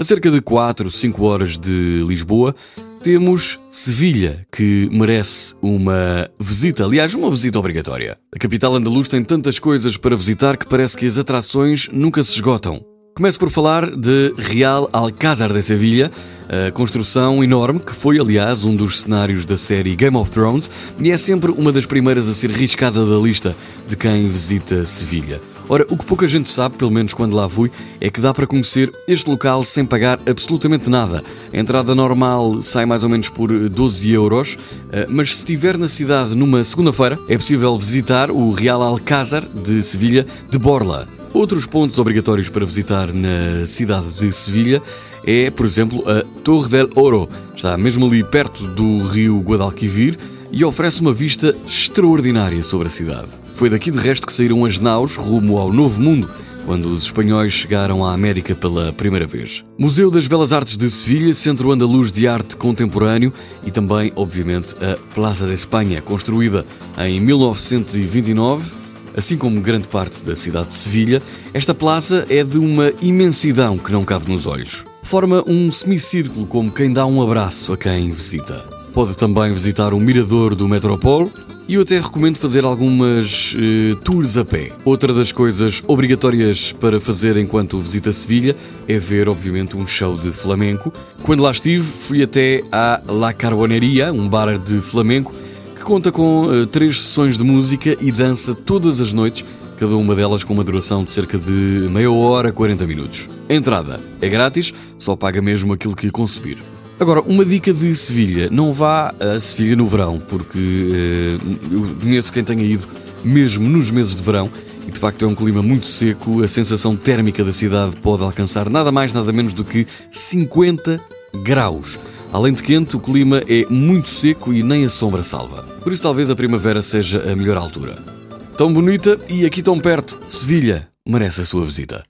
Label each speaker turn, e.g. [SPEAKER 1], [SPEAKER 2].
[SPEAKER 1] A cerca de 4, 5 horas de Lisboa, temos Sevilha, que merece uma visita, aliás, uma visita obrigatória. A capital andaluz tem tantas coisas para visitar que parece que as atrações nunca se esgotam. Começo por falar de Real Alcázar de Sevilha, a construção enorme que foi, aliás, um dos cenários da série Game of Thrones e é sempre uma das primeiras a ser riscada da lista de quem visita Sevilha. Ora, o que pouca gente sabe, pelo menos quando lá fui, é que dá para conhecer este local sem pagar absolutamente nada. A entrada normal sai mais ou menos por 12 euros, eh, mas se estiver na cidade numa segunda-feira, é possível visitar o Real Alcázar de Sevilha de Borla. Outros pontos obrigatórios para visitar na cidade de Sevilha é, por exemplo, a Torre del Oro. Está mesmo ali perto do rio Guadalquivir e oferece uma vista extraordinária sobre a cidade. Foi daqui de resto que saíram as naus rumo ao Novo Mundo, quando os espanhóis chegaram à América pela primeira vez. Museu das Belas Artes de Sevilha, Centro Andaluz de Arte Contemporâneo e também, obviamente, a Plaza de Espanha, construída em 1929 Assim como grande parte da cidade de Sevilha, esta plaza é de uma imensidão que não cabe nos olhos. Forma um semicírculo como quem dá um abraço a quem visita. Pode também visitar o mirador do Metropole e eu até recomendo fazer algumas eh, tours a pé. Outra das coisas obrigatórias para fazer enquanto visita Sevilha é ver, obviamente, um show de flamenco. Quando lá estive, fui até à La Carboneria, um bar de flamenco, que conta com uh, três sessões de música e dança todas as noites, cada uma delas com uma duração de cerca de meia hora, 40 minutos. A entrada é grátis, só paga mesmo aquilo que consumir. Agora, uma dica de Sevilha: não vá a Sevilha no verão, porque uh, eu conheço quem tenha ido mesmo nos meses de verão e de facto é um clima muito seco. A sensação térmica da cidade pode alcançar nada mais, nada menos do que 50 graus. Além de quente, o clima é muito seco e nem a sombra salva. Por isso, talvez a primavera seja a melhor altura. Tão bonita e aqui tão perto, Sevilha merece a sua visita.